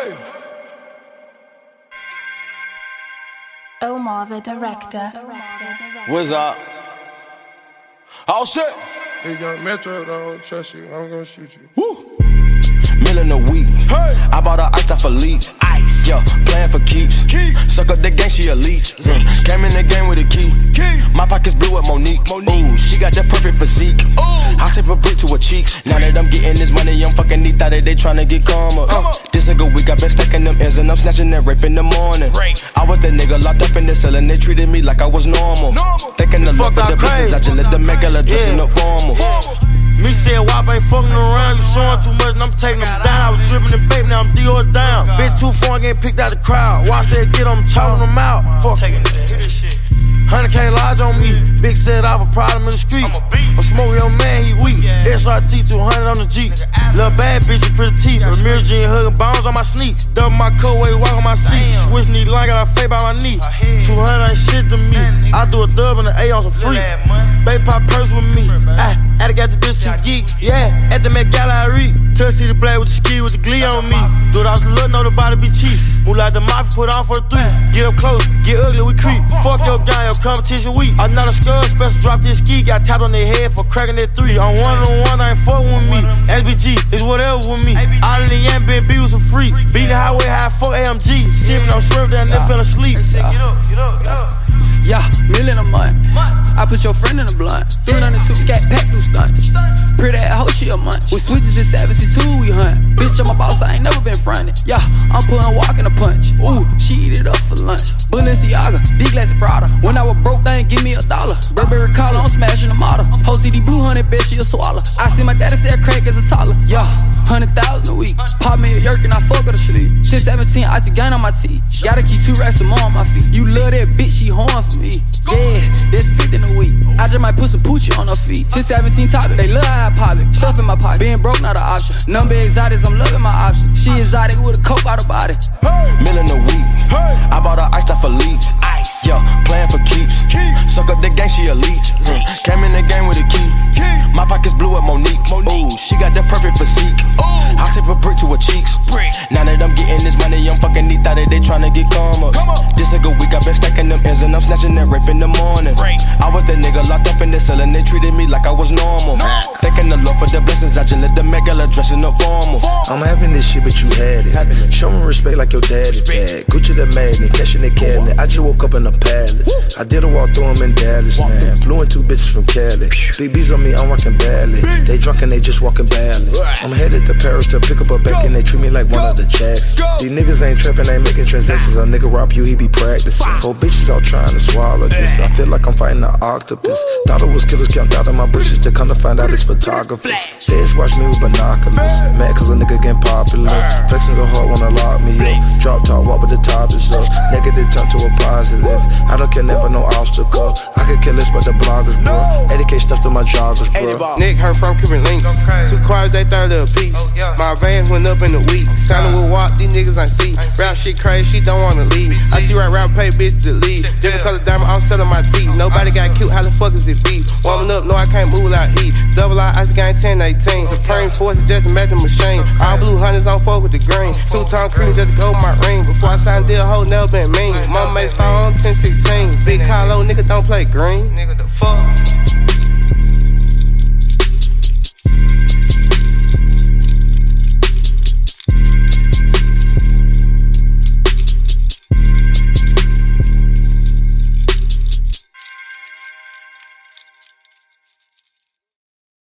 Hey. Omar the director. What's up? Oh shit! Hey, young Metro, don't trust you. I'm gonna shoot you. Woo! Million a week. Hey. I bought her ice off a leech. Yeah, playing for keeps. Keep. Suck up the game, she a leech. leech. Came in the game with a key. key. My pockets blue with Monique. Monique. Ooh, she got that perfect physique. Ooh. I tip a brick to her cheeks. Now that I'm getting this money, I'm fucking neat. Thought that they tryna get calmer. Come uh, this a good week, I been stacking them ends and I'm snatching that rape in the morning. Rape. I was that nigga locked up in the cell and they treated me like I was normal. normal. Thinking the love for the business, I just let the Met Gala dressing yeah. up formal. formal. Me said WAP ain't fucking around, you showing too much and I'm taking them down. I was dripping and baby, now I'm Dior down. Bit too far, getting picked out the crowd. Watch said get them, chopping them out. Fuck. it. 100k lodge on me. Big set off a problem in the street. I'm smoking your man, he weak. SRT 200 on the Jeep. Little bad bitch with pretty teeth. Mirror jean hugging bones on my sneaks. Double my coat, way walk on my seat. Switch knee line, got a fade by my knee. 200 ain't shit to me. I do a dub and an A on some free. Baby pop purse with me. I, I got the bitch too geek. Yeah, at the Met Gallery. Touch see the blade with the ski with the glee on me. Do it off the look, know the body be cheap. Move like the mafia, put on for the three. Get up close, get ugly, we creep. Fuck your guy, your competition weak. I'm not a scrub, special drop this ski. Got tapped on their head for cracking that three. I'm one on one, I ain't fucking with me. SBG is whatever with me. All in the end, been B was a freak. Beating the highway high, fuck AMG. Sipping on shrimp down there, fell asleep. Put your friend in the blunt. 302 scat pack do stunts. Pretty that hoe, she a munch. With switches and seventies too, we hunt. Bitch, I'm a boss, I ain't never been fronted. Yeah, I'm putting walk in a punch. Ooh, she eat it up for lunch. Balenciaga, D-Glass Prada. When I was broke, they ain't give me a dollar. Burberry collar, I'm smashing the model. Whole CD blue honey, bitch, she a swallow. I see my daddy sell crack as a toddler. Yeah, hundred thousand a week. Pop me a yerk and I fuck her to sleep. Shit 17, I see gun on my teeth. Gotta keep two racks of more on my feet. You love that bitch, she horn just might put some poochie on her feet. 10, 17 topic, they love how I pop it. Stuff in my pocket, being broke not an option. Number exotics, I'm loving my options. She exotic with a coke out of body. Million a week. I bought her ice off a leech. Ice. Yeah, playing for keeps. Keep. Suck up the gang, she a leech. leech. Came in the game with a key. key. My pockets blue at Monique. Monique. Ooh, she got that perfect physique. Ooh. I tip a brick to her cheeks. Brick. Now that I'm getting this money, I'm fucking neat. Thought that they tryna get calmer. Come on. This a good week, I've been stacking them ends and I'm snatching that rape in the morning. Locked up in the cell and they treated me like I was normal. normal. Thanking the Lord for the blessings, I just let the Met Gala dressing the formal. I'm having this shit, but you had it. Show me respect like your daddy dad. Gucci the magnet, catching the cabinet. I just woke up in a palace. I did a walk through them in Dallas, man. Flew in two bitches from Cali. Big B's on me, I'm rocking badly. They drunk and they just walking badly. I'm headed to Paris to pick up a back and they treat me like one of the jacks. These niggas ain't trapping, ain't making transactions. A nigga rob you, he be practicing. Four bitches all trying to swallow this. I feel like I'm fighting an octopus. Thought it was killers camped out in my bushes. to come to find out it's photographers. Bitch, watch me with binoculars. Mad cause a nigga getting popular. Flexing so hard wanna lock me up. Drop top, walk with the top is up. Negative turn to a positive. I don't care never no obstacle. I could kill this, but the bloggers, bro. 80k stuff to my joggers, bro. Nick heard from Cuban Links. Two cars, they third of a piece. My vans went up in the week. Signing with walk, these niggas ain't see. Rap shit crazy, she don't wanna leave. I see right rap pay bitch to leave. Different color diamond, I'm selling my teeth. Nobody got cute, how the fuck is it beef? Warming up, no, I can't move without heat. Double I ice gang 10, 18. Supreme force is just a match the machine. All blue hunters on fuck with the green. Two tone cream just to go with my ring. Before I signed deal, hoe never been mean. Mama made star 10, 16. Big Carlo, nigga don't play green. Nigga, the fuck.